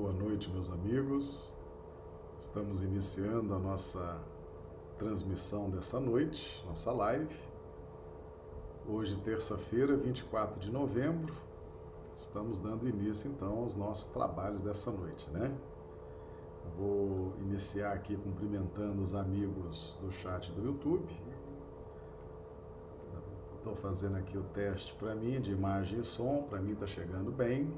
Boa noite, meus amigos. Estamos iniciando a nossa transmissão dessa noite, nossa live. Hoje, terça-feira, 24 de novembro, estamos dando início então aos nossos trabalhos dessa noite, né? Vou iniciar aqui cumprimentando os amigos do chat do YouTube. Estou fazendo aqui o teste para mim de imagem e som, para mim está chegando bem.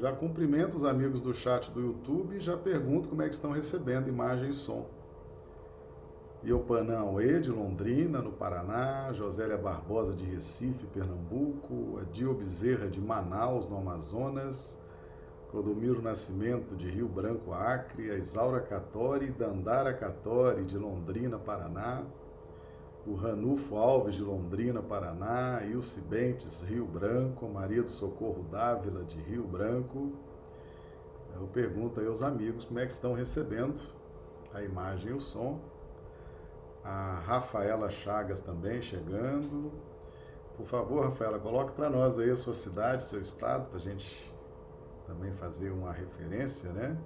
Já cumprimento os amigos do chat do YouTube e já pergunto como é que estão recebendo imagem e som. Iopanã E, de Londrina, no Paraná, Josélia Barbosa, de Recife, Pernambuco, Adio Bezerra, de Manaus, no Amazonas, Clodomiro Nascimento, de Rio Branco, Acre, a Isaura Catori, Dandara Catori, de Londrina, Paraná, o Ranulfo Alves, de Londrina, Paraná, Ilse Bentes, Rio Branco, Maria do Socorro Dávila, de Rio Branco. Eu pergunto aí aos amigos como é que estão recebendo a imagem e o som. A Rafaela Chagas também chegando. Por favor, Rafaela, coloque para nós aí a sua cidade, seu estado, para a gente também fazer uma referência, né?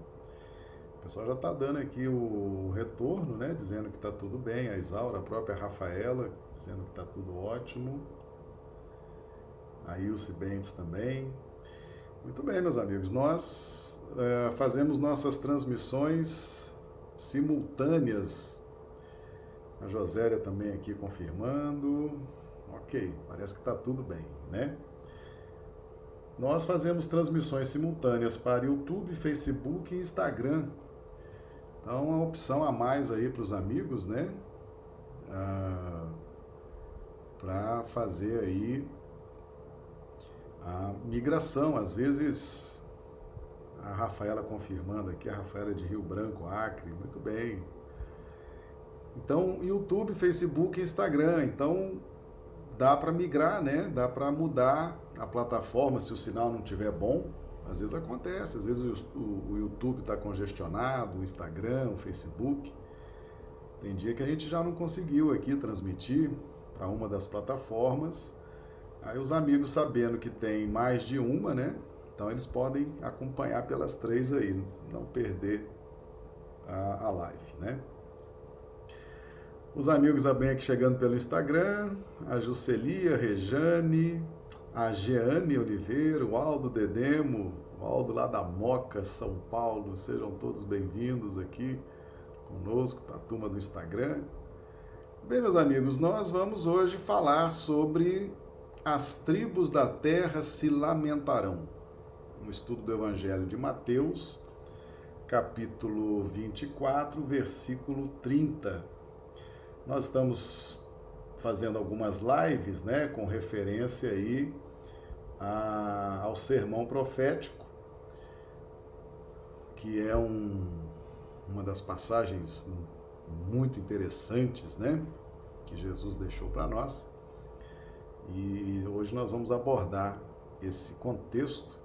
Pessoal já está dando aqui o retorno, né? Dizendo que está tudo bem. A Isaura, a própria Rafaela, dizendo que está tudo ótimo. A Ilse Bentes também. Muito bem, meus amigos. Nós é, fazemos nossas transmissões simultâneas. A Josélia também aqui confirmando. Ok, parece que está tudo bem, né? Nós fazemos transmissões simultâneas para YouTube, Facebook e Instagram então, uma opção a mais aí para os amigos, né? Ah, para fazer aí a migração. Às vezes, a Rafaela confirmando aqui, a Rafaela de Rio Branco, Acre, muito bem. Então, YouTube, Facebook e Instagram. Então, dá para migrar, né? Dá para mudar a plataforma se o sinal não estiver bom às vezes acontece, às vezes o, YouTube está congestionado, o Instagram, o Facebook. Tem dia que a gente já não conseguiu aqui transmitir para uma das plataformas. Aí os amigos sabendo que tem mais de uma, né? Então eles podem acompanhar pelas três aí, não perder a, a live, né? Os amigos bem aqui chegando pelo Instagram, a Juscelia, a Rejane, a Jeane Oliveira, o Aldo Dedemo, o Aldo lá da Moca, São Paulo. Sejam todos bem-vindos aqui conosco, a turma do Instagram. Bem, meus amigos, nós vamos hoje falar sobre as tribos da terra se lamentarão. Um estudo do Evangelho de Mateus, capítulo 24, versículo 30. Nós estamos fazendo algumas lives, né, com referência aí a, ao sermão profético, que é um, uma das passagens muito interessantes, né? Que Jesus deixou para nós. E hoje nós vamos abordar esse contexto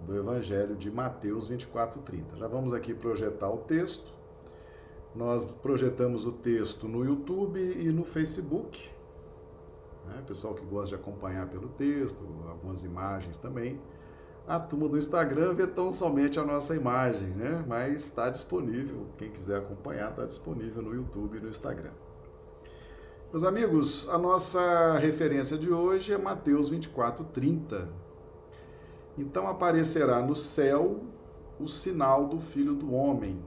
do Evangelho de Mateus 24:30. Já vamos aqui projetar o texto. Nós projetamos o texto no YouTube e no Facebook. Né? Pessoal que gosta de acompanhar pelo texto, algumas imagens também. A turma do Instagram vê tão somente a nossa imagem, né? Mas está disponível, quem quiser acompanhar, está disponível no YouTube e no Instagram. Meus amigos, a nossa referência de hoje é Mateus 24, 30. Então aparecerá no céu o sinal do Filho do Homem,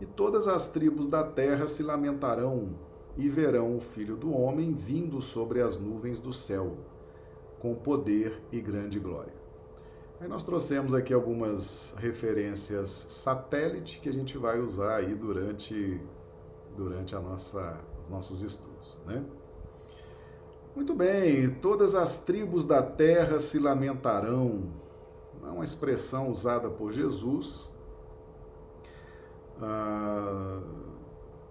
e todas as tribos da terra se lamentarão e verão o Filho do Homem vindo sobre as nuvens do céu, com poder e grande glória. Aí nós trouxemos aqui algumas referências satélite que a gente vai usar aí durante, durante a nossa, os nossos estudos, né? Muito bem, todas as tribos da terra se lamentarão. É uma expressão usada por Jesus. Ah,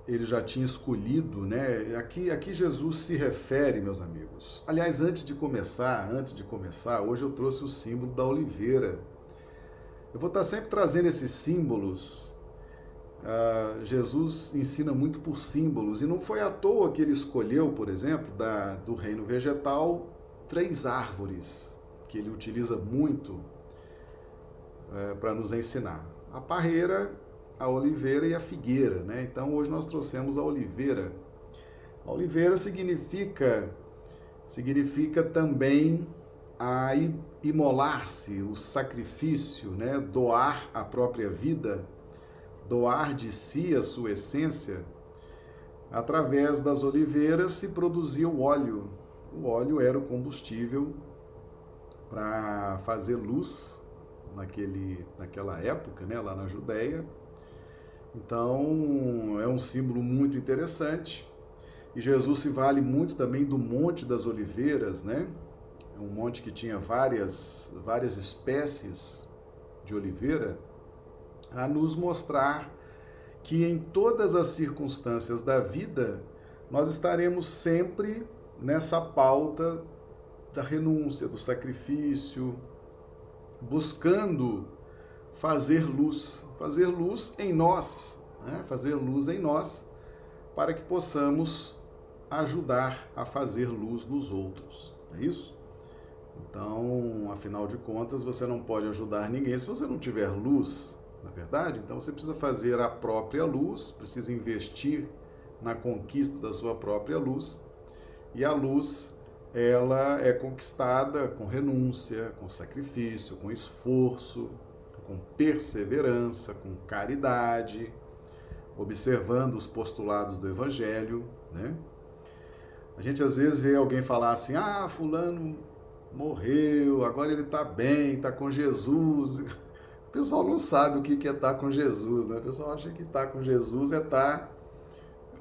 ele já tinha escolhido, né? Aqui, aqui Jesus se refere, meus amigos. Aliás, antes de começar, antes de começar, hoje eu trouxe o símbolo da oliveira. Eu vou estar sempre trazendo esses símbolos. Uh, Jesus ensina muito por símbolos e não foi à toa que ele escolheu, por exemplo, da, do reino vegetal, três árvores que ele utiliza muito é, para nos ensinar. A parreira, a oliveira e a figueira, né? Então hoje nós trouxemos a oliveira. A oliveira significa significa também a imolar-se, o sacrifício, né? doar a própria vida, doar de si a sua essência. Através das oliveiras se produzia o óleo. O óleo era o combustível para fazer luz naquele, naquela época, né, lá na Judéia. Então, é um símbolo muito interessante. E Jesus se vale muito também do Monte das Oliveiras, né? É um monte que tinha várias, várias espécies de oliveira, a nos mostrar que em todas as circunstâncias da vida nós estaremos sempre nessa pauta da renúncia, do sacrifício, buscando fazer luz, fazer luz em nós, né? fazer luz em nós, para que possamos ajudar a fazer luz nos outros. É isso? Então, afinal de contas, você não pode ajudar ninguém se você não tiver luz, na é verdade? Então, você precisa fazer a própria luz, precisa investir na conquista da sua própria luz. E a luz ela é conquistada com renúncia, com sacrifício, com esforço, com perseverança, com caridade, observando os postulados do Evangelho, né? A gente às vezes vê alguém falar assim: ah, Fulano morreu, agora ele está bem, está com Jesus. O pessoal não sabe o que é estar tá com Jesus, né? O pessoal acha que estar tá com Jesus é estar tá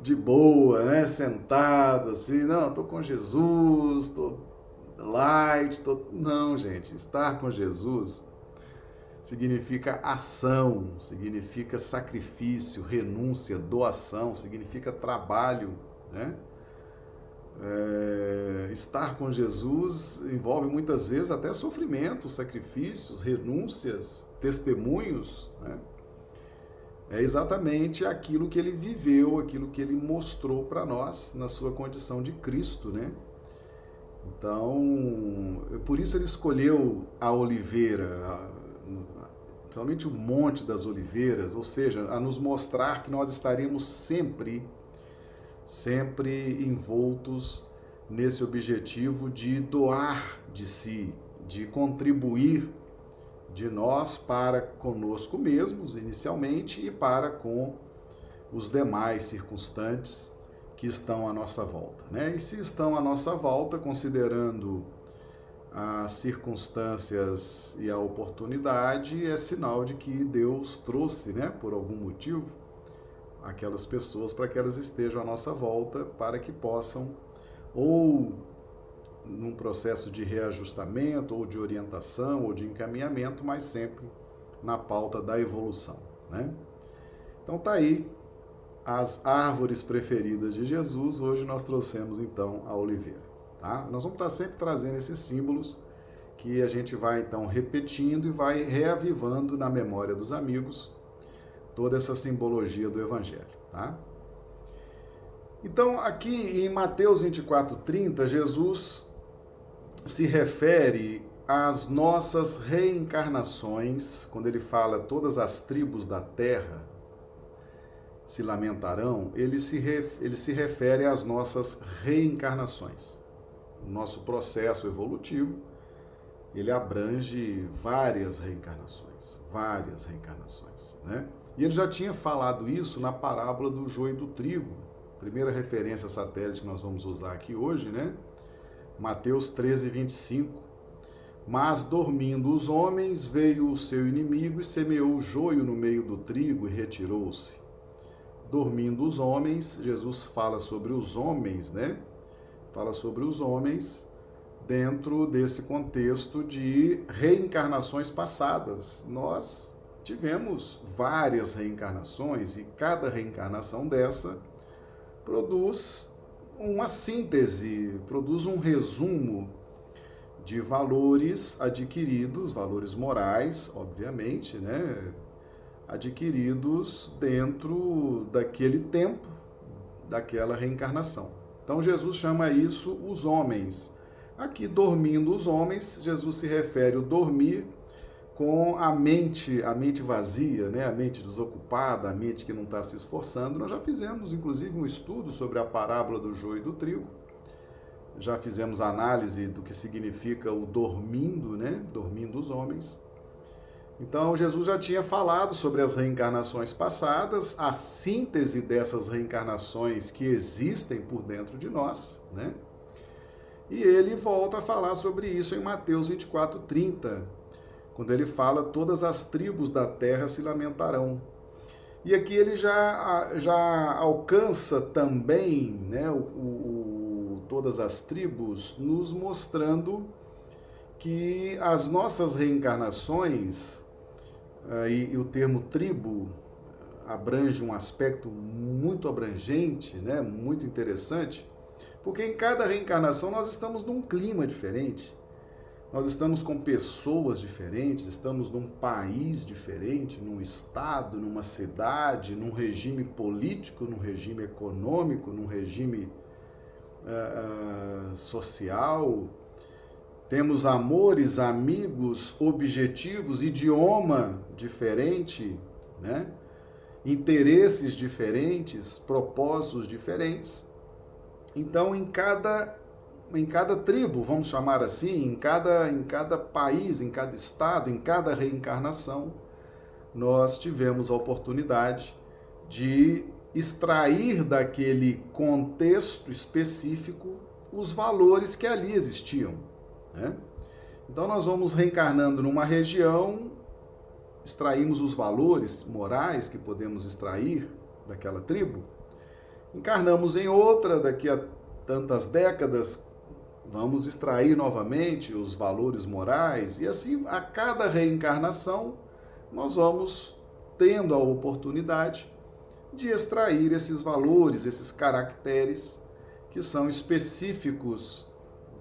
de boa, né? Sentado assim, não, estou com Jesus, estou light, tô... não, gente, estar com Jesus significa ação, significa sacrifício, renúncia, doação, significa trabalho, né? É, estar com Jesus envolve muitas vezes até sofrimento, sacrifícios, renúncias, testemunhos, né? é exatamente aquilo que ele viveu, aquilo que ele mostrou para nós na sua condição de Cristo, né? Então, por isso ele escolheu a oliveira, principalmente o Monte das Oliveiras, ou seja, a nos mostrar que nós estaremos sempre, sempre envoltos nesse objetivo de doar de si, de contribuir de nós para conosco mesmos, inicialmente, e para com os demais circunstantes que estão à nossa volta. Né? E se estão à nossa volta, considerando as circunstâncias e a oportunidade, é sinal de que Deus trouxe, né, por algum motivo, aquelas pessoas para que elas estejam à nossa volta, para que possam ou num processo de reajustamento ou de orientação ou de encaminhamento, mas sempre na pauta da evolução, né? Então tá aí as árvores preferidas de Jesus. Hoje nós trouxemos então a oliveira, tá? Nós vamos estar sempre trazendo esses símbolos que a gente vai então repetindo e vai reavivando na memória dos amigos toda essa simbologia do evangelho, tá? Então, aqui em Mateus 24, 30, Jesus se refere às nossas reencarnações, quando ele fala todas as tribos da terra se lamentarão, ele se, ele se refere às nossas reencarnações. O nosso processo evolutivo, ele abrange várias reencarnações, várias reencarnações, né? E ele já tinha falado isso na parábola do joio e do trigo, primeira referência satélite que nós vamos usar aqui hoje, né? Mateus 13, 25. Mas dormindo os homens, veio o seu inimigo e semeou o joio no meio do trigo e retirou-se. Dormindo os homens, Jesus fala sobre os homens, né? Fala sobre os homens dentro desse contexto de reencarnações passadas. Nós tivemos várias reencarnações e cada reencarnação dessa produz uma síntese, produz um resumo de valores adquiridos, valores morais, obviamente, né? Adquiridos dentro daquele tempo, daquela reencarnação. Então Jesus chama isso os homens. Aqui, dormindo os homens, Jesus se refere ao dormir com a mente, a mente vazia, né? a mente desocupada, a mente que não está se esforçando. Nós já fizemos, inclusive, um estudo sobre a parábola do joio e do trigo. Já fizemos análise do que significa o dormindo, né? Dormindo os homens. Então, Jesus já tinha falado sobre as reencarnações passadas, a síntese dessas reencarnações que existem por dentro de nós, né? E ele volta a falar sobre isso em Mateus 24, 30, quando ele fala: Todas as tribos da terra se lamentarão. E aqui ele já, já alcança também né, o, o, todas as tribos, nos mostrando que as nossas reencarnações e, e o termo tribo abrange um aspecto muito abrangente, né, muito interessante, porque em cada reencarnação nós estamos num clima diferente. Nós estamos com pessoas diferentes, estamos num país diferente, num estado, numa cidade, num regime político, num regime econômico, num regime uh, social, temos amores, amigos, objetivos, idioma diferente, né? interesses diferentes, propósitos diferentes. Então, em cada em cada tribo, vamos chamar assim, em cada em cada país, em cada estado, em cada reencarnação, nós tivemos a oportunidade de extrair daquele contexto específico os valores que ali existiam. Né? Então nós vamos reencarnando numa região, extraímos os valores morais que podemos extrair daquela tribo, encarnamos em outra, daqui a tantas décadas, vamos extrair novamente os valores morais, e assim a cada reencarnação nós vamos tendo a oportunidade de extrair esses valores, esses caracteres que são específicos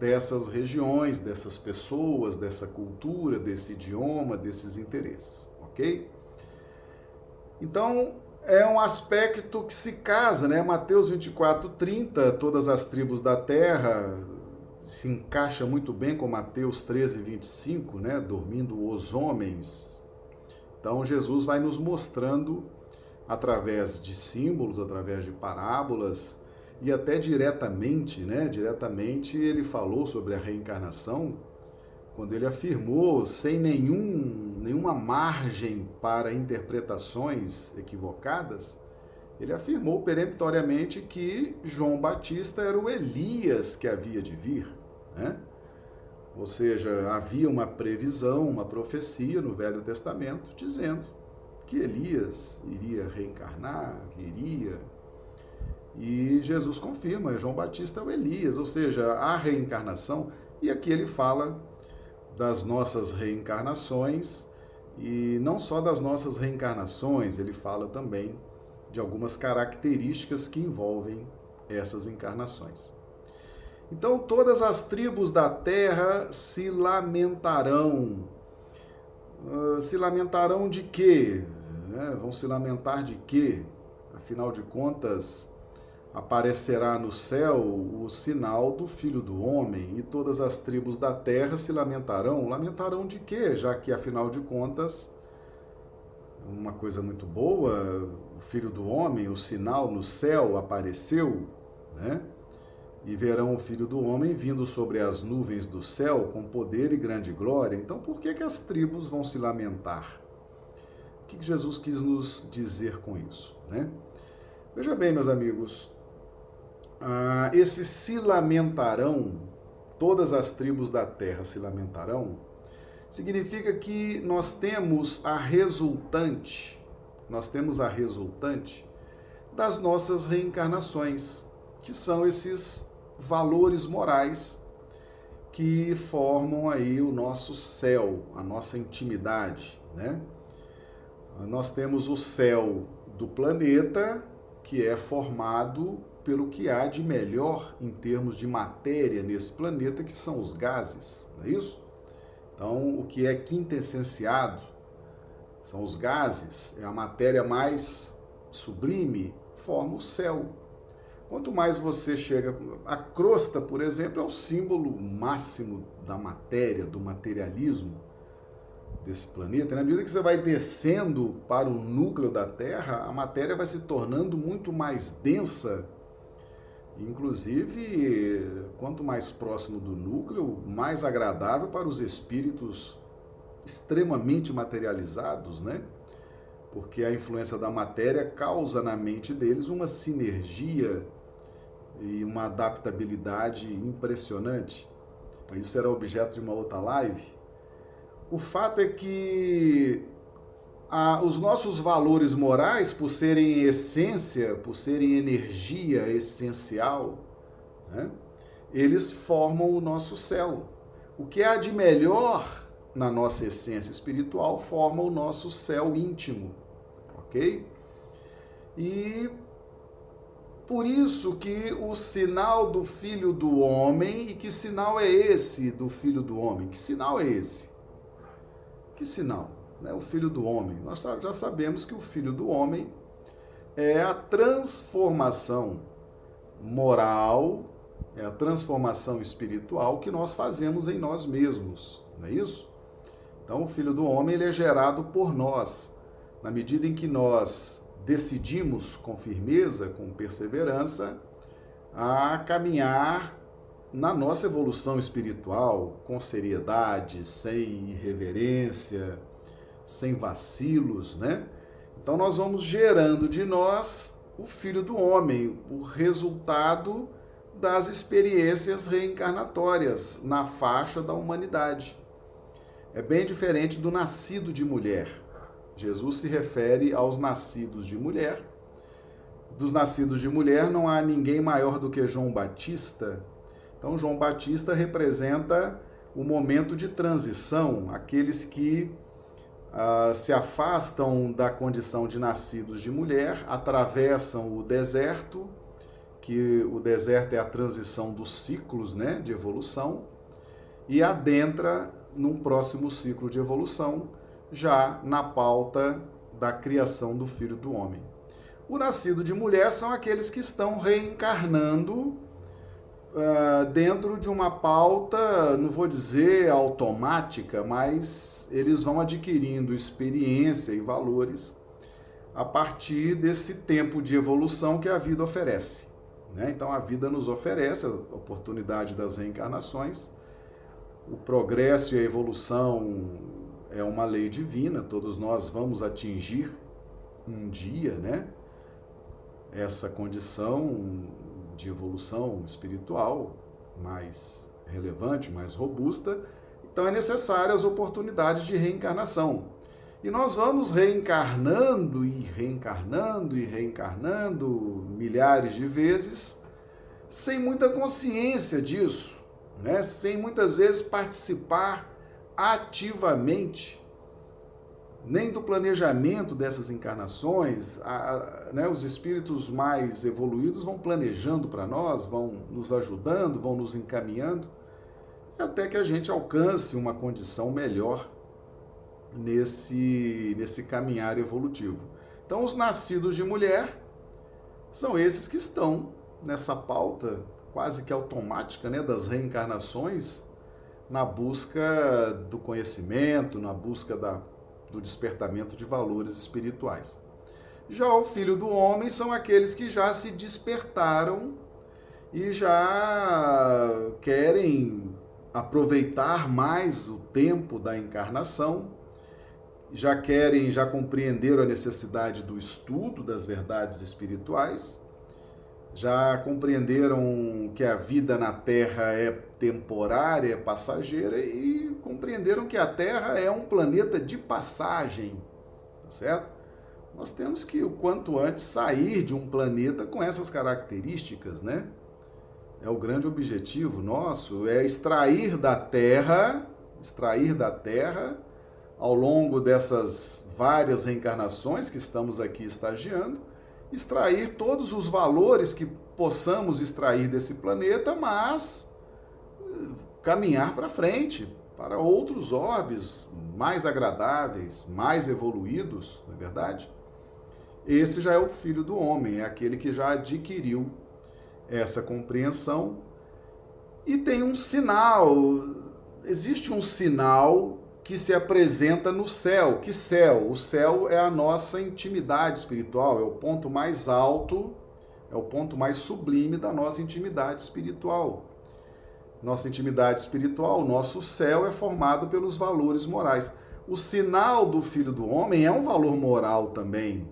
dessas regiões, dessas pessoas, dessa cultura, desse idioma, desses interesses, ok? Então, é um aspecto que se casa, né? Mateus 24, 30, todas as tribos da terra, se encaixa muito bem com Mateus 13, 25, né? Dormindo os homens. Então, Jesus vai nos mostrando, através de símbolos, através de parábolas, e até diretamente, né? Diretamente ele falou sobre a reencarnação quando ele afirmou sem nenhum, nenhuma margem para interpretações equivocadas, ele afirmou peremptoriamente que João Batista era o Elias que havia de vir, né? Ou seja, havia uma previsão, uma profecia no Velho Testamento dizendo que Elias iria reencarnar, que iria e Jesus confirma, João Batista é o Elias, ou seja, a reencarnação. E aqui ele fala das nossas reencarnações e não só das nossas reencarnações, ele fala também de algumas características que envolvem essas encarnações. Então, todas as tribos da terra se lamentarão. Uh, se lamentarão de quê? É, vão se lamentar de quê? Afinal de contas, aparecerá no céu o sinal do Filho do Homem, e todas as tribos da terra se lamentarão. Lamentarão de quê? Já que, afinal de contas, uma coisa muito boa, o Filho do Homem, o sinal no céu apareceu, né? E verão o Filho do Homem vindo sobre as nuvens do céu com poder e grande glória. Então, por que, que as tribos vão se lamentar? O que Jesus quis nos dizer com isso, né? Veja bem, meus amigos, ah, esse se lamentarão, todas as tribos da terra se lamentarão, significa que nós temos a resultante, nós temos a resultante das nossas reencarnações, que são esses valores morais que formam aí o nosso céu, a nossa intimidade, né? Nós temos o céu do planeta, que é formado pelo que há de melhor em termos de matéria nesse planeta, que são os gases, não é isso? Então, o que é quintessenciado são os gases, é a matéria mais sublime, forma o céu. Quanto mais você chega. A crosta, por exemplo, é o símbolo máximo da matéria, do materialismo. desse planeta, na medida que você vai descendo para o núcleo da Terra, a matéria vai se tornando muito mais densa. Inclusive, quanto mais próximo do núcleo, mais agradável para os espíritos extremamente materializados, né? Porque a influência da matéria causa na mente deles uma sinergia e uma adaptabilidade impressionante. Isso era objeto de uma outra live. O fato é que ah, os nossos valores morais, por serem essência, por serem energia essencial, né, eles formam o nosso céu. O que há de melhor na nossa essência espiritual forma o nosso céu íntimo, ok? E por isso que o sinal do Filho do Homem, e que sinal é esse do Filho do Homem? Que sinal é esse? Que sinal? Né? O filho do homem. Nós já sabemos que o filho do homem é a transformação moral, é a transformação espiritual que nós fazemos em nós mesmos, não é isso? Então, o filho do homem ele é gerado por nós. Na medida em que nós decidimos com firmeza, com perseverança, a caminhar na nossa evolução espiritual, com seriedade, sem irreverência, sem vacilos, né? Então nós vamos gerando de nós o filho do homem, o resultado das experiências reencarnatórias na faixa da humanidade. É bem diferente do nascido de mulher. Jesus se refere aos nascidos de mulher. Dos nascidos de mulher não há ninguém maior do que João Batista, então, João Batista representa o momento de transição, aqueles que uh, se afastam da condição de nascidos de mulher, atravessam o deserto, que o deserto é a transição dos ciclos né, de evolução, e adentra num próximo ciclo de evolução, já na pauta da criação do filho do homem. O nascido de mulher são aqueles que estão reencarnando uh, dentro de uma pauta, não vou dizer automática, mas eles vão adquirindo experiência e valores a partir desse tempo de evolução que a vida oferece. Né? Então, a vida nos oferece a oportunidade das reencarnações. O progresso e a evolução é uma lei divina, todos nós vamos atingir um dia, né? Essa condição de evolução espiritual mais relevante, mais robusta, então é necessário as oportunidades de reencarnação. E nós vamos reencarnando e reencarnando e reencarnando milhares de vezes, sem muita consciência disso, né? sem muitas vezes participar ativamente nem do planejamento dessas encarnações. A, né, os espíritos mais evoluídos vão planejando para nós, vão nos ajudando, vão nos encaminhando, até que a gente alcance uma condição melhor nesse, nesse caminhar evolutivo. Então, os nascidos de mulher são esses que estão nessa pauta quase que automática né, das reencarnações, na busca do conhecimento, na busca da do despertamento de valores espirituais. Já o filho do homem são aqueles que já se despertaram e já querem aproveitar mais o tempo da encarnação, já querem, já compreenderam a necessidade do estudo das verdades espirituais, já compreenderam que a vida na Terra é temporária, é passageira e compreenderam que a Terra é um planeta de passagem, tá certo? Nós temos que, o quanto antes, sair de um planeta com essas características, né? É o grande objetivo nosso, é extrair da Terra, extrair da Terra, ao longo dessas várias reencarnações que estamos aqui estagiando, extrair todos os valores que possamos extrair desse planeta, mas caminhar para frente, para outros orbes mais agradáveis, mais evoluídos, não é verdade? Esse já é o filho do homem, é aquele que já adquiriu essa compreensão e tem um sinal, existe um sinal que se apresenta no céu. Que céu? O céu é a nossa intimidade espiritual, é o ponto mais alto, é o ponto mais sublime da nossa intimidade espiritual. Nossa intimidade espiritual, nosso céu é formado pelos valores morais. O sinal do Filho do Homem é um valor moral também,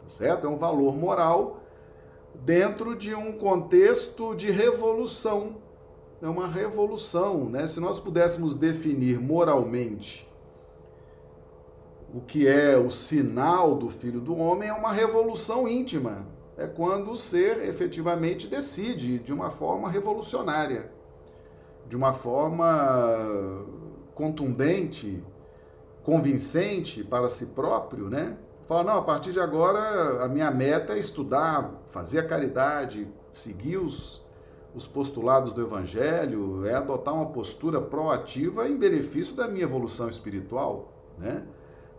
tá certo? É um valor moral dentro de um contexto de revolução é uma revolução, né? Se nós pudéssemos definir moralmente o que é o sinal do Filho do Homem, é uma revolução íntima. É quando o ser efetivamente decide de uma forma revolucionária, de uma forma contundente, convincente para si próprio, né? Fala, não, a partir de agora a minha meta é estudar, fazer a caridade, seguir os os postulados do Evangelho, é adotar uma postura proativa em benefício da minha evolução espiritual, né?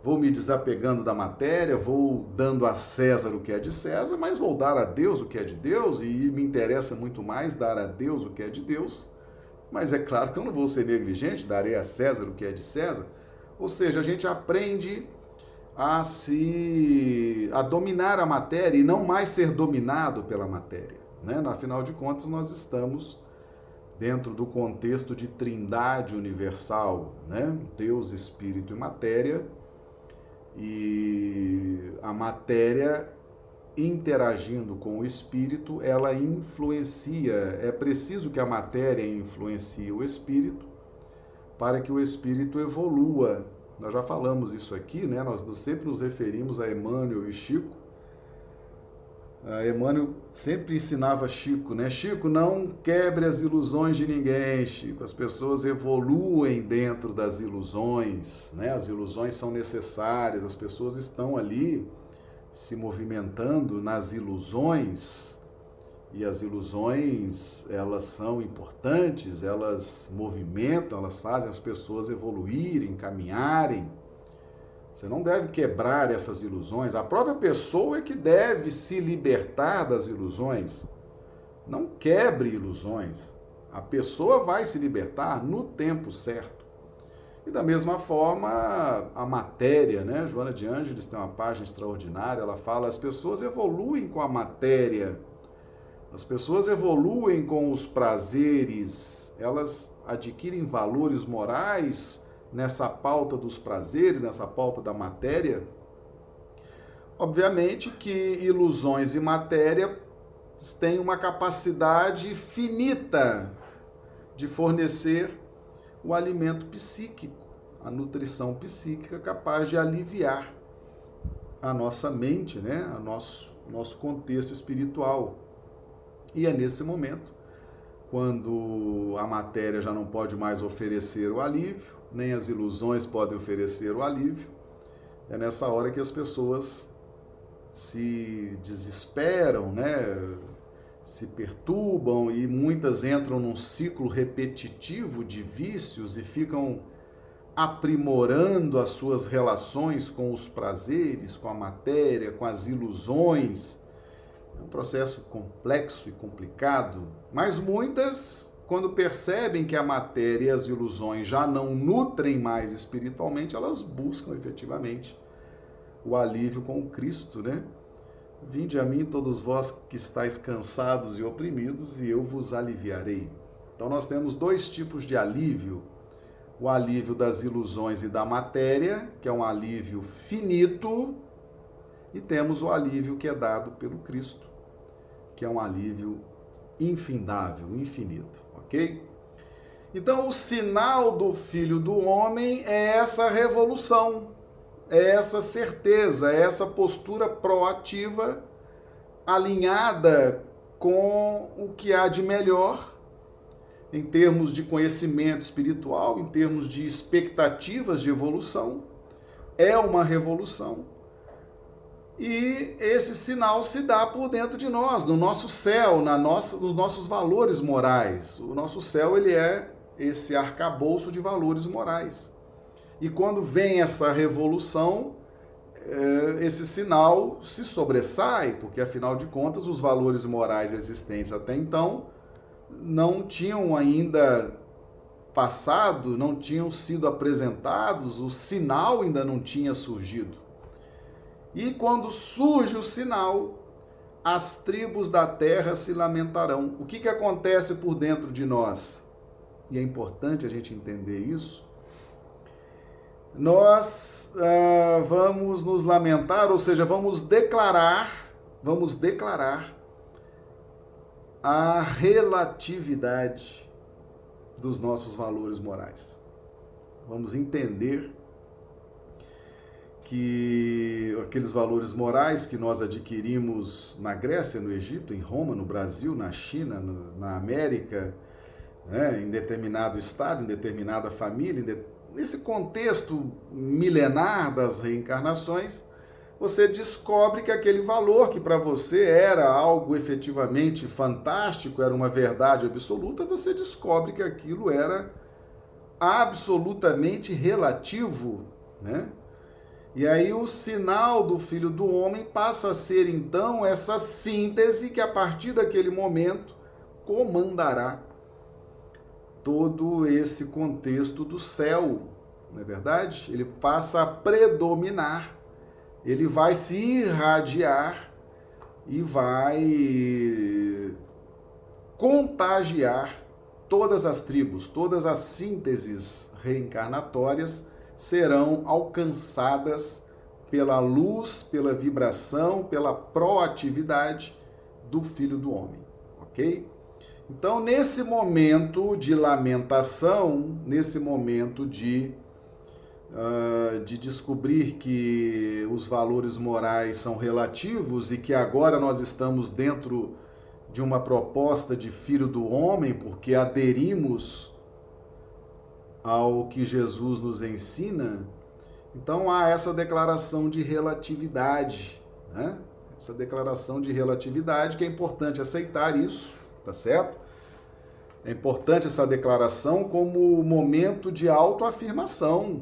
Vou me desapegando da matéria, vou dando a César o que é de César, mas vou dar a Deus o que é de Deus e me interessa muito mais dar a Deus o que é de Deus. Mas é claro que eu não vou ser negligente, darei a César o que é de César. Ou seja, a gente aprende a se a dominar a matéria e não mais ser dominado pela matéria. Né? Afinal de contas, nós estamos dentro do contexto de trindade universal, né? Deus, Espírito e matéria, e a matéria interagindo com o espírito, ela influencia. É preciso que a matéria influencie o espírito para que o espírito evolua. Nós já falamos isso aqui, né? Nós sempre nos referimos a Emmanuel e Chico Emmanuel sempre ensinava Chico, né? Chico, não quebre as ilusões de ninguém, Chico. As pessoas evoluem dentro das ilusões, né? As ilusões são necessárias, as pessoas estão ali se movimentando nas ilusões e as ilusões, elas são importantes, elas movimentam, elas fazem as pessoas evoluírem, caminharem. Você não deve quebrar essas ilusões. A própria pessoa é que deve se libertar das ilusões. Não quebre ilusões. A pessoa vai se libertar no tempo certo. E da mesma forma, a matéria, né? Joana de Ângeles tem uma página extraordinária, ela fala: as pessoas evoluem com a matéria, as pessoas evoluem com os prazeres, elas adquirem valores morais nessa pauta dos prazeres, nessa pauta da matéria, obviamente que ilusões e matéria têm uma capacidade finita de fornecer o alimento psíquico, a nutrição psíquica capaz de aliviar a nossa mente, né, a nosso nosso contexto espiritual. E é nesse momento, quando a matéria já não pode mais oferecer o alívio, nem as ilusões podem oferecer o alívio. É nessa hora que as pessoas se desesperam, né? se perturbam e muitas entram num ciclo repetitivo de vícios e ficam aprimorando as suas relações com os prazeres, com a matéria, com as ilusões. É um processo complexo e complicado, mas muitas quando percebem que a matéria e as ilusões já não nutrem mais espiritualmente, elas buscam efetivamente o alívio com o Cristo, né? Vinde a mim todos vós que estáis cansados e oprimidos, e eu vos aliviarei. Então nós temos dois tipos de alívio: o alívio das ilusões e da matéria, que é um alívio finito, e temos o alívio que é dado pelo Cristo, que é um alívio infindável, infinito ok? Então, o sinal do Filho do Homem é essa revolução, é essa certeza, é essa postura proativa, alinhada com o que há de melhor em termos de conhecimento espiritual, em termos de expectativas de evolução. É uma revolução e esse sinal se dá por dentro de nós, no nosso céu, na nossa, nos nossos valores morais. O nosso céu ele é esse arcabouço de valores morais. E quando vem essa revolução, é, esse sinal se sobressai, porque afinal de contas os valores morais existentes até então não tinham ainda passado, não tinham sido apresentados, o sinal ainda não tinha surgido. E quando surge o sinal, as tribos da terra se lamentarão. O que, que acontece por dentro de nós? E é importante a gente entender isso. Nós uh, vamos nos lamentar, ou seja, vamos declarar, vamos declarar a relatividade dos nossos valores morais. Vamos entender que aqueles valores morais que nós adquirimos na Grécia, no Egito, em Roma, no Brasil, na China, no, na América, né, em determinado estado, em determinada família, em de... nesse contexto milenar das reencarnações, você descobre que aquele valor que para você era algo efetivamente fantástico, era uma verdade absoluta, você descobre que aquilo era absolutamente relativo, né? E aí o sinal do Filho do Homem passa a ser então essa síntese que a partir daquele momento comandará todo esse contexto do céu, não é verdade? Ele passa a predominar, ele vai se irradiar e vai contagiar todas as tribos, todas as sínteses reencarnatórias serão alcançadas pela luz, pela vibração, pela proatividade do Filho do Homem, ok? Então, nesse momento de lamentação, nesse momento de, uh, de descobrir que os valores morais são relativos e que agora nós estamos dentro de uma proposta de Filho do Homem, porque aderimos ao que Jesus nos ensina, então há essa declaração de relatividade, né? Essa declaração de relatividade que é importante aceitar isso, tá certo? É importante essa declaração como momento de autoafirmação,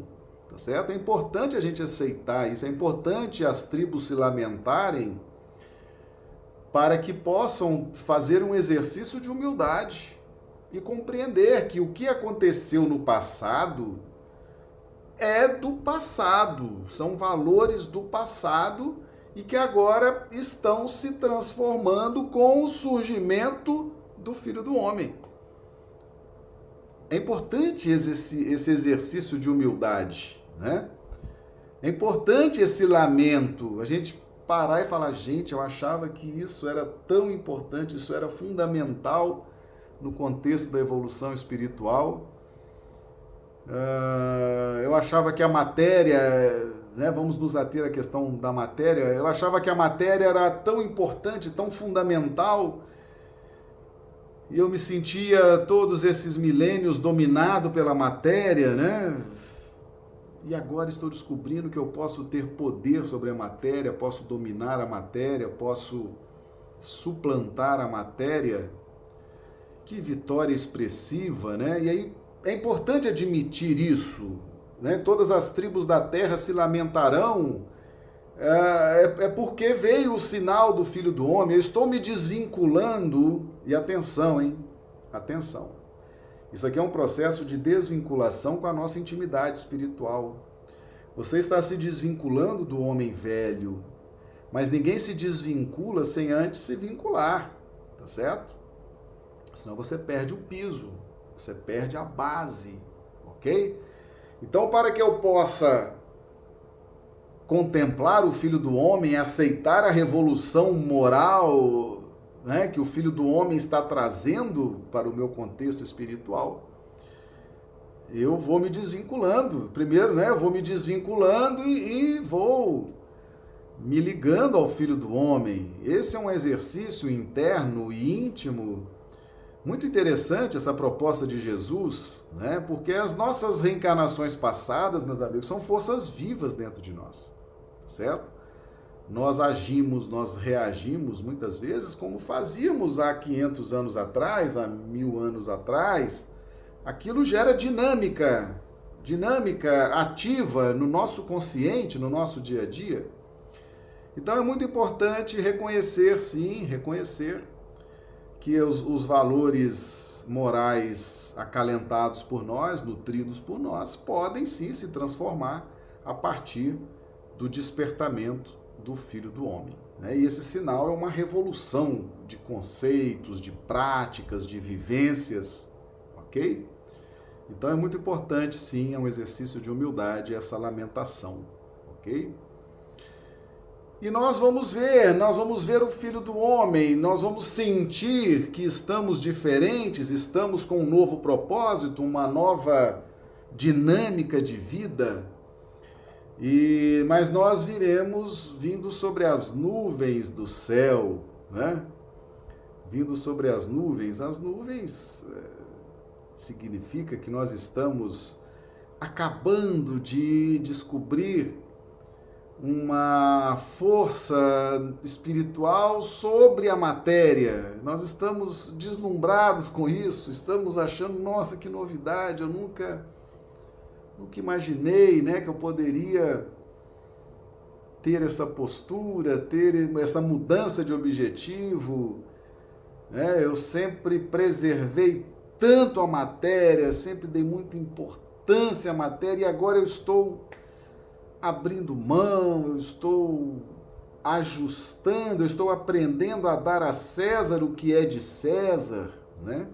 tá certo? É importante a gente aceitar isso, é importante as tribos se lamentarem para que possam fazer um exercício de humildade, e compreender que o que aconteceu no passado é do passado, são valores do passado e que agora estão se transformando com o surgimento do Filho do Homem. É importante esse, esse exercício de humildade, né? É importante esse lamento, a gente parar e falar, gente, eu achava que isso era tão importante, isso era fundamental no contexto da evolução espiritual. Uh, eu achava que a matéria, né, vamos nos ater à questão da matéria, eu achava que a matéria era tão importante, tão fundamental, e eu me sentia todos esses milênios dominado pela matéria, né? E agora estou descobrindo que eu posso ter poder sobre a matéria, posso dominar a matéria, posso suplantar a matéria. Que vitória expressiva, né? E aí é importante admitir isso. Né? Todas as tribos da terra se lamentarão. É, é, é porque veio o sinal do Filho do Homem. Eu estou me desvinculando. E atenção, hein? Atenção. Isso aqui é um processo de desvinculação com a nossa intimidade espiritual. Você está se desvinculando do homem velho, mas ninguém se desvincula sem antes se vincular, tá certo? Senão você perde o piso, você perde a base, ok? Então, para que eu possa contemplar o Filho do Homem, aceitar a revolução moral né, que o Filho do Homem está trazendo para o meu contexto espiritual, eu vou me desvinculando. Primeiro, né, eu vou me desvinculando e, e vou me ligando ao Filho do Homem. Esse é um exercício interno e íntimo muito interessante essa proposta de Jesus, né? Porque as nossas reencarnações passadas, meus amigos, são forças vivas dentro de nós, certo? Nós agimos, nós reagimos muitas vezes como fazíamos há 500 anos atrás, há mil anos atrás. Aquilo gera dinâmica, dinâmica ativa no nosso consciente, no nosso dia a dia. Então é muito importante reconhecer, sim, reconhecer que os, os valores morais acalentados por nós, nutridos por nós, podem sim se transformar a partir do despertamento do Filho do Homem. Né? E esse sinal é uma revolução de conceitos, de práticas, de vivências, ok? Então é muito importante, sim, é um exercício de humildade essa lamentação, ok? E nós vamos ver, nós vamos ver o Filho do Homem, nós vamos sentir que estamos diferentes, estamos com um novo propósito, uma nova dinâmica de vida. E mas nós viremos vindo sobre as nuvens do céu, né? Vindo sobre as nuvens, as nuvens é, significa que nós estamos acabando de descobrir uma força espiritual sobre a matéria. Nós estamos deslumbrados com isso, estamos achando, nossa, que novidade, eu nunca nunca imaginei, né, que eu poderia ter essa postura, ter essa mudança de objetivo. Né? Eu sempre preservei tanto a matéria, sempre dei muita importância à matéria e agora eu estou abrindo mão, eu estou ajustando, eu estou aprendendo a dar a César o que é de César, né?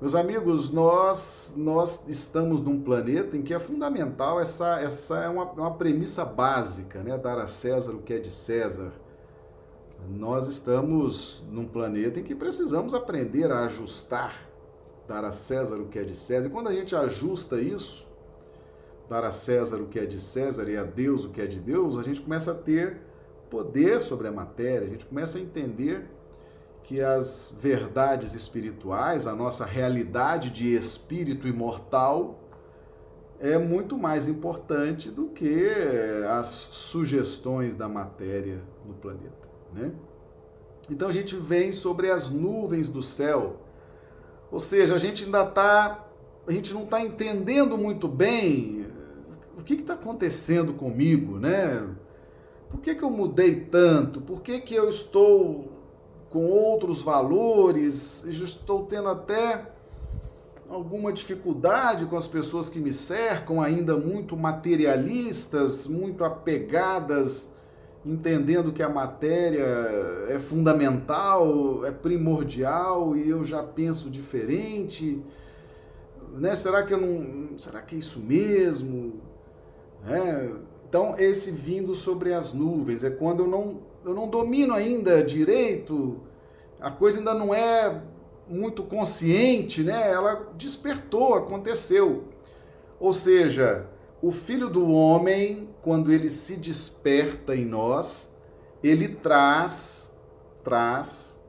Meus amigos, nós nós estamos num planeta em que é fundamental essa essa é uma, uma premissa básica, né? Dar a César o que é de César. Nós estamos num planeta em que precisamos aprender a ajustar, dar a César o que é de César. E quando a gente ajusta isso, dar a César o que é de César e a Deus o que é de Deus, a gente começa a ter poder sobre a matéria, a gente começa a entender que as verdades espirituais, a nossa realidade de espírito imortal, é muito mais importante do que as sugestões da matéria no planeta. Né? Então a gente vem sobre as nuvens do céu, ou seja, a gente ainda está, a gente não está entendendo muito bem o que está acontecendo comigo, né? Por que, que eu mudei tanto? Por que, que eu estou com outros valores? Estou tendo até alguma dificuldade com as pessoas que me cercam, ainda muito materialistas, muito apegadas, entendendo que a matéria é fundamental, é primordial e eu já penso diferente. Né? Será que eu não. Será que é isso mesmo? É, então, esse vindo sobre as nuvens é quando eu não, eu não domino ainda direito, a coisa ainda não é muito consciente, né? Ela despertou, aconteceu. Ou seja, o filho do homem, quando ele se desperta em nós, ele traz, traz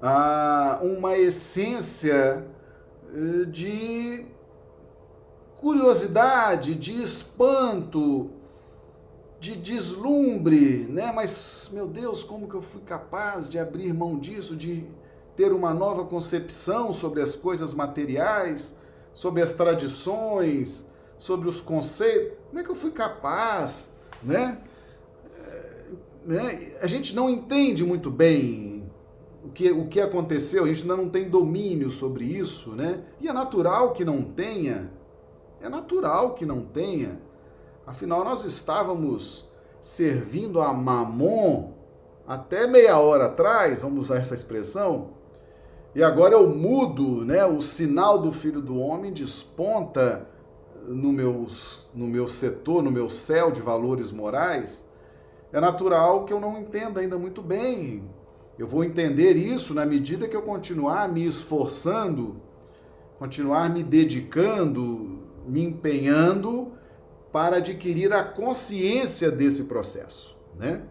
ah, uma essência eh, de curiosidade, de espanto, de deslumbre, né? Mas, meu Deus, como que eu fui capaz de abrir mão disso, de ter uma nova concepção sobre as coisas materiais, sobre as tradições, sobre os conceitos? Como é que eu fui capaz, né? É, né? A gente não entende muito bem o que, o que aconteceu, a gente ainda não tem domínio sobre isso, né? E é natural que não tenha, é natural que não tenha. Afinal, nós estávamos servindo a Mamon até meia hora atrás, vamos usar essa expressão, e agora eu mudo, né? O sinal do Filho do Homem desponta no meu, no meu setor, no meu céu de valores morais. É natural que eu não entenda ainda muito bem. Eu vou entender isso na medida que eu continuar me esforçando, continuar me dedicando, me empenhando para adquirir a consciência desse processo, né?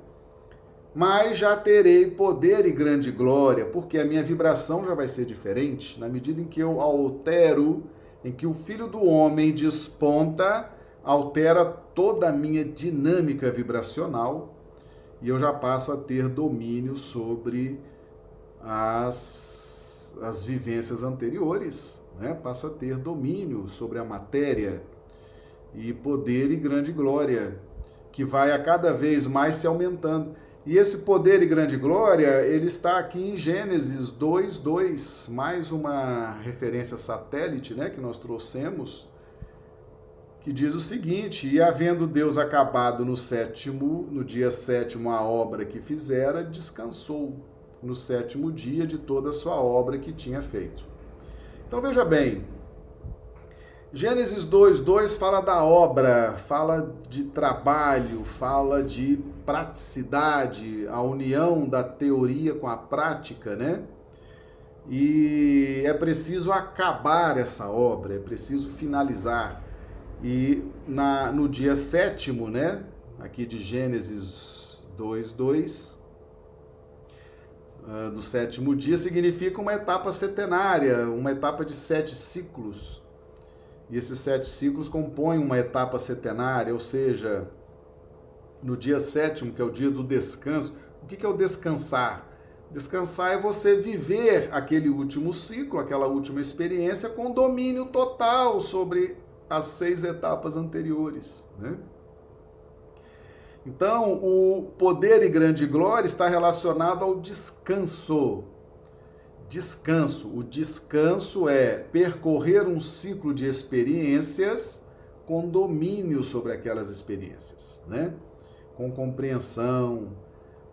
Mas já terei poder e grande glória, porque a minha vibração já vai ser diferente na medida em que eu altero, em que o filho do homem desponta, altera toda a minha dinâmica vibracional e eu já passo a ter domínio sobre as, as vivências anteriores, né, passa a ter domínio sobre a matéria e poder e grande glória, que vai a cada vez mais se aumentando. E esse poder e grande glória, ele está aqui em Gênesis 2, 2, mais uma referência satélite, né, que nós trouxemos, que diz o seguinte: E havendo Deus acabado no sétimo, no dia sétimo a obra que fizera, descansou no sétimo dia de toda a sua obra que tinha feito. Então veja bem, Gênesis 2:2 fala da obra, fala de trabalho, fala de praticidade, a união da teoria com a prática, né? E é preciso acabar essa obra, é preciso finalizar. E na, no dia sétimo, né? Aqui de Gênesis 2:2, uh, do sétimo dia, significa uma etapa setenária, uma etapa de sete ciclos e esses sete ciclos compõem uma etapa setenária, ou seja, no dia sétimo, que é o dia do descanso. O que é o descansar? Descansar é você viver aquele último ciclo, aquela última experiência com domínio total sobre as seis etapas anteriores. Né? Então, o poder e grande glória está relacionado ao descanso descanso. O descanso é percorrer um ciclo de experiências com domínio sobre aquelas experiências, né? Com compreensão,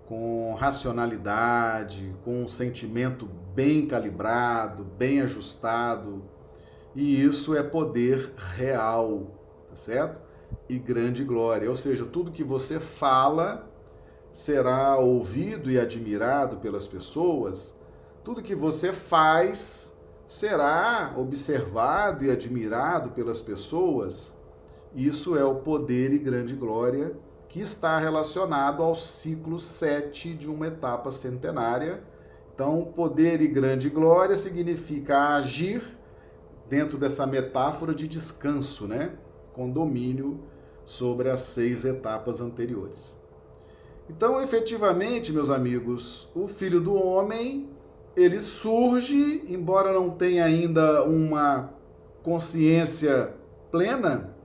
com racionalidade, com um sentimento bem calibrado, bem ajustado. E isso é poder real, tá certo? E grande glória. Ou seja, tudo que você fala será ouvido e admirado pelas pessoas tudo que você faz será observado e admirado pelas pessoas. Isso é o poder e grande glória que está relacionado ao ciclo 7 de uma etapa centenária. Então, poder e grande glória significa agir dentro dessa metáfora de descanso, né? Com domínio sobre as seis etapas anteriores. Então, efetivamente, meus amigos, o Filho do Homem ele surge, embora não tenha ainda uma consciência plena,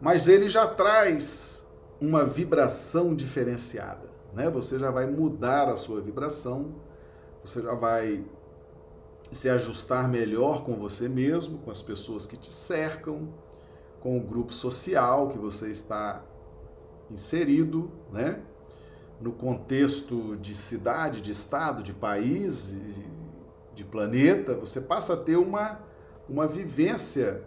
mas ele já traz uma vibração diferenciada, né? Você já vai mudar a sua vibração, você já vai se ajustar melhor com você mesmo, com as pessoas que te cercam, com o grupo social que você está inserido, né? no contexto de cidade, de estado, de país, de planeta, você passa a ter uma, uma vivência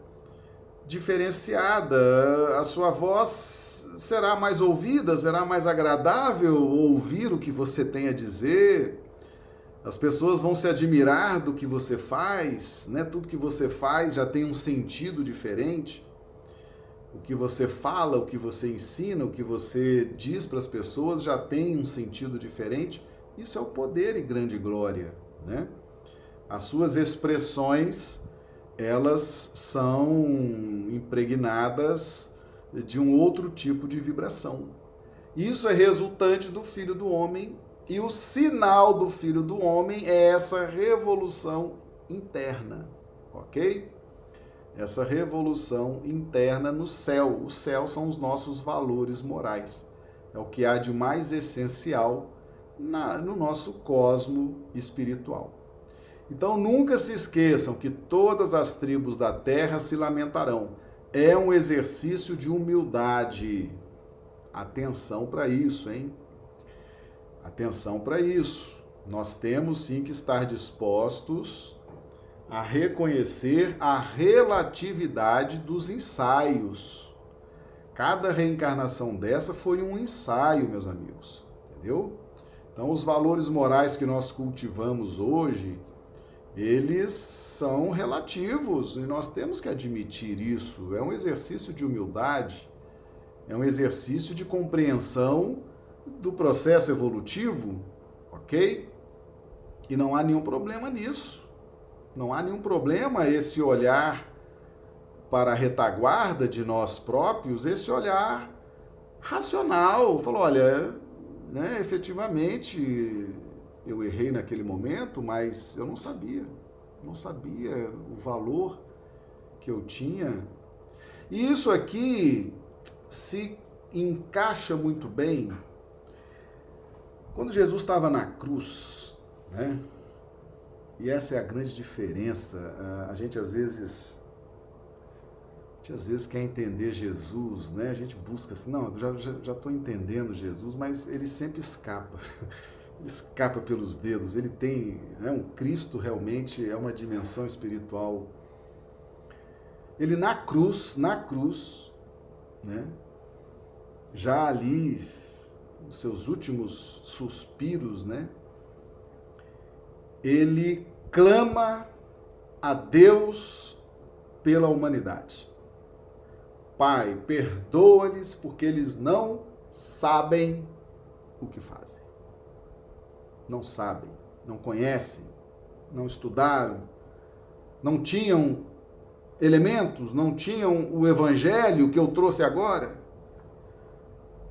diferenciada. A sua voz será mais ouvida, será mais agradável ouvir o que você tem a dizer. As pessoas vão se admirar do que você faz, né? Tudo que você faz já tem um sentido diferente o que você fala, o que você ensina, o que você diz para as pessoas já tem um sentido diferente. Isso é o poder e grande glória, né? As suas expressões, elas são impregnadas de um outro tipo de vibração. Isso é resultante do Filho do Homem e o sinal do Filho do Homem é essa revolução interna, ok? Essa revolução interna no céu. O céu são os nossos valores morais. É o que há de mais essencial na, no nosso cosmo espiritual. Então nunca se esqueçam que todas as tribos da terra se lamentarão. É um exercício de humildade. Atenção para isso, hein? Atenção para isso. Nós temos sim que estar dispostos a reconhecer a relatividade dos ensaios. Cada reencarnação dessa foi um ensaio, meus amigos, entendeu? Então, os valores morais que nós cultivamos hoje, eles são relativos e nós temos que admitir isso. É um exercício de humildade, é um exercício de compreensão do processo evolutivo, ok? E não há nenhum problema nisso. Não há nenhum problema esse olhar para a retaguarda de nós próprios, esse olhar racional. Falou, olha, né, efetivamente eu errei naquele momento, mas eu não sabia. Não sabia o valor que eu tinha. E isso aqui se encaixa muito bem Quando Jesus estava na cruz, né? E essa é a grande diferença. A gente às vezes a gente às vezes quer entender Jesus, né? A gente busca assim, não, já já estou entendendo Jesus, mas ele sempre escapa. Ele escapa pelos dedos. Ele tem, né, um Cristo realmente é uma dimensão espiritual. Ele na cruz, na cruz, né? Já ali os seus últimos suspiros, né? Ele clama a Deus pela humanidade. Pai, perdoa-lhes porque eles não sabem o que fazem. Não sabem, não conhecem, não estudaram, não tinham elementos, não tinham o evangelho que eu trouxe agora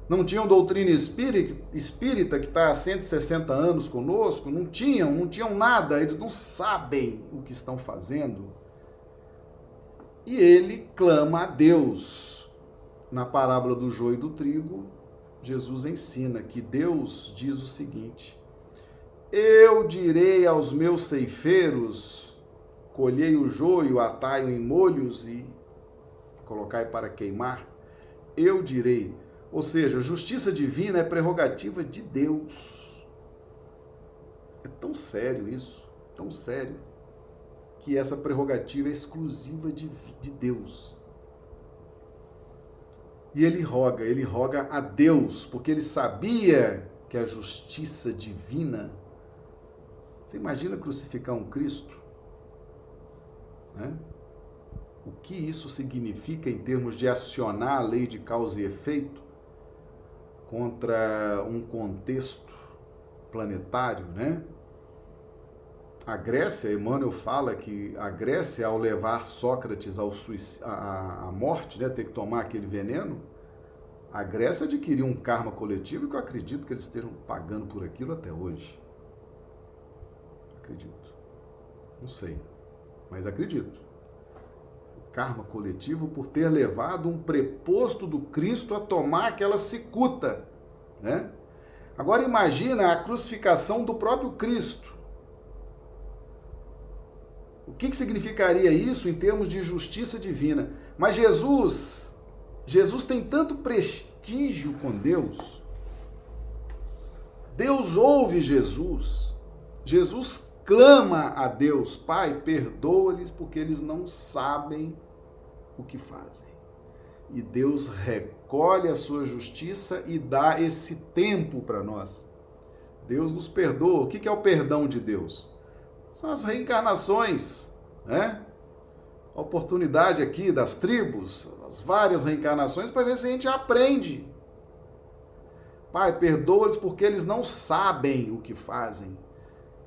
não tinham doutrina espírita, que está há 160 anos conosco, não tinham, não tinham nada, eles não sabem o que estão fazendo. E ele clama a Deus. Na parábola do joio e do trigo, Jesus ensina que Deus diz o seguinte: Eu direi aos meus ceifeiros: colhei o joio, atai-o em molhos e colocai para queimar. Eu direi, ou seja, justiça divina é prerrogativa de Deus. É tão sério isso, tão sério, que essa prerrogativa é exclusiva de, de Deus. E ele roga, ele roga a Deus, porque ele sabia que a justiça divina. Você imagina crucificar um Cristo? Né? O que isso significa em termos de acionar a lei de causa e efeito? Contra um contexto planetário, né? A Grécia, Emmanuel fala que a Grécia, ao levar Sócrates ao à morte, né, ter que tomar aquele veneno, a Grécia adquiriu um karma coletivo que eu acredito que eles estejam pagando por aquilo até hoje. Acredito. Não sei, mas acredito karma coletivo por ter levado um preposto do Cristo a tomar aquela cicuta, né? Agora imagina a crucificação do próprio Cristo. O que, que significaria isso em termos de justiça divina? Mas Jesus, Jesus tem tanto prestígio com Deus. Deus ouve Jesus. Jesus clama a Deus, Pai, perdoa-lhes porque eles não sabem o que fazem. E Deus recolhe a sua justiça e dá esse tempo para nós. Deus nos perdoa. O que é o perdão de Deus? São as reencarnações, né? A oportunidade aqui das tribos, as várias reencarnações, para ver se a gente aprende. Pai, perdoa-lhes porque eles não sabem o que fazem.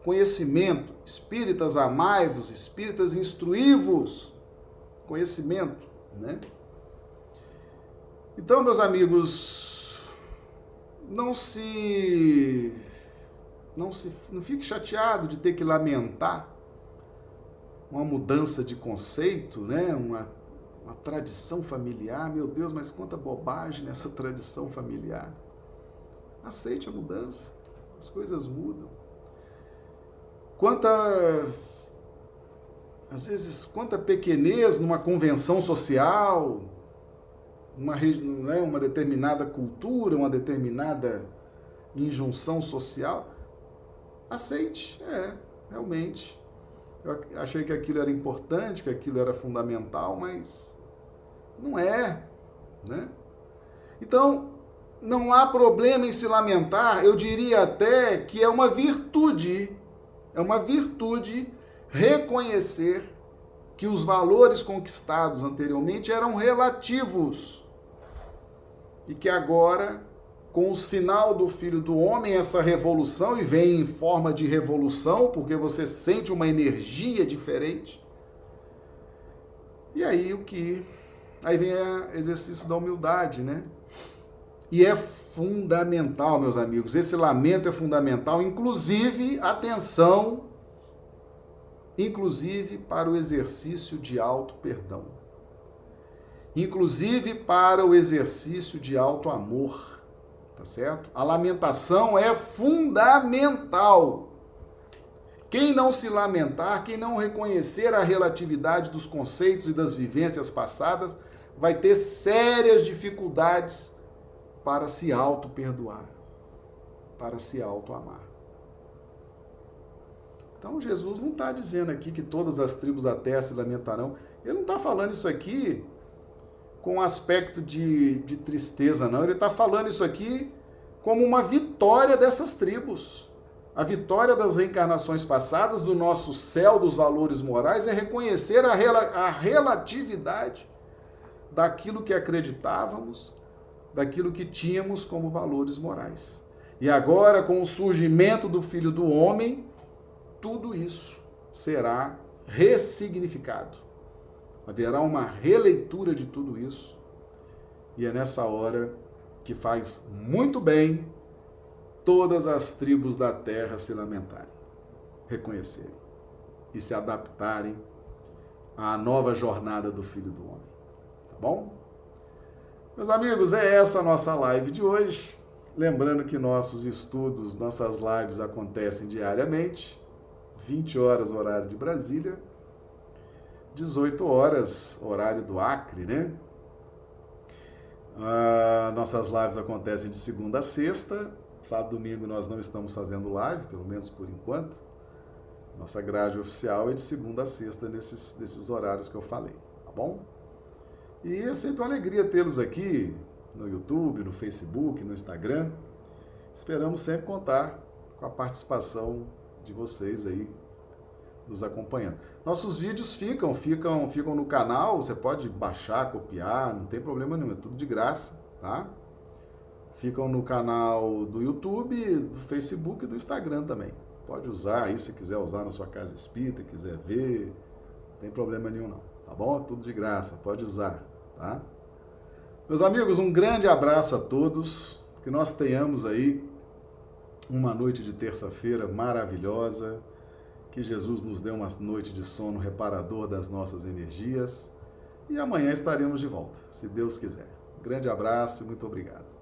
Conhecimento, espíritas amai-vos, espíritas instruí-vos conhecimento, né? Então, meus amigos, não se não se não fique chateado de ter que lamentar uma mudança de conceito, né? Uma, uma tradição familiar. Meu Deus, mas quanta bobagem nessa tradição familiar. Aceite a mudança. As coisas mudam. Quanta às vezes, quanta pequenez numa convenção social, uma, né, uma determinada cultura, uma determinada injunção social. Aceite, é, realmente. Eu achei que aquilo era importante, que aquilo era fundamental, mas não é, né? Então, não há problema em se lamentar, eu diria até que é uma virtude, é uma virtude reconhecer que os valores conquistados anteriormente eram relativos e que agora, com o sinal do Filho do Homem, essa revolução, e vem em forma de revolução, porque você sente uma energia diferente. E aí o que? Aí vem o exercício da humildade, né? E é fundamental, meus amigos, esse lamento é fundamental, inclusive, atenção, inclusive para o exercício de auto-perdão, inclusive para o exercício de auto-amor tá certo? A lamentação é fundamental. Quem não se lamentar, quem não reconhecer a relatividade dos conceitos e das vivências passadas, vai ter sérias dificuldades para se auto-perdoar, para se auto-amar. Então Jesus não está dizendo aqui que todas as tribos da terra se lamentarão. Ele não está falando isso aqui com aspecto de, de tristeza, não. Ele está falando isso aqui como uma vitória dessas tribos. A vitória das reencarnações passadas, do nosso céu dos valores morais, é reconhecer a, rela a relatividade daquilo que acreditávamos, daquilo que tínhamos como valores morais. E agora, com o surgimento do Filho do Homem, tudo isso será ressignificado. Haverá uma releitura de tudo isso. E é nessa hora que faz muito bem todas as tribos da terra se lamentarem, reconhecerem e se adaptarem à nova jornada do Filho do Homem. Tá bom? Meus amigos, é essa a nossa live de hoje. Lembrando que nossos estudos, nossas lives acontecem diariamente 20 horas, horário de Brasília, 18 horas, horário do Acre, né? Ah, nossas lives acontecem de segunda a sexta. Sábado e domingo nós não estamos fazendo live, pelo menos por enquanto. Nossa grade oficial é de segunda a sexta nesses, nesses horários que eu falei, tá bom? E é sempre uma alegria tê-los aqui no YouTube, no Facebook, no Instagram. Esperamos sempre contar com a participação de vocês aí nos acompanhando. Nossos vídeos ficam, ficam, ficam no canal, você pode baixar, copiar, não tem problema nenhum, é tudo de graça, tá? Ficam no canal do YouTube, do Facebook e do Instagram também. Pode usar aí se quiser usar na sua casa espírita, quiser ver, não tem problema nenhum não, tá bom? Tudo de graça, pode usar, tá? Meus amigos, um grande abraço a todos, que nós tenhamos aí uma noite de terça-feira maravilhosa, que Jesus nos dê uma noite de sono reparador das nossas energias e amanhã estaremos de volta, se Deus quiser. Grande abraço e muito obrigado.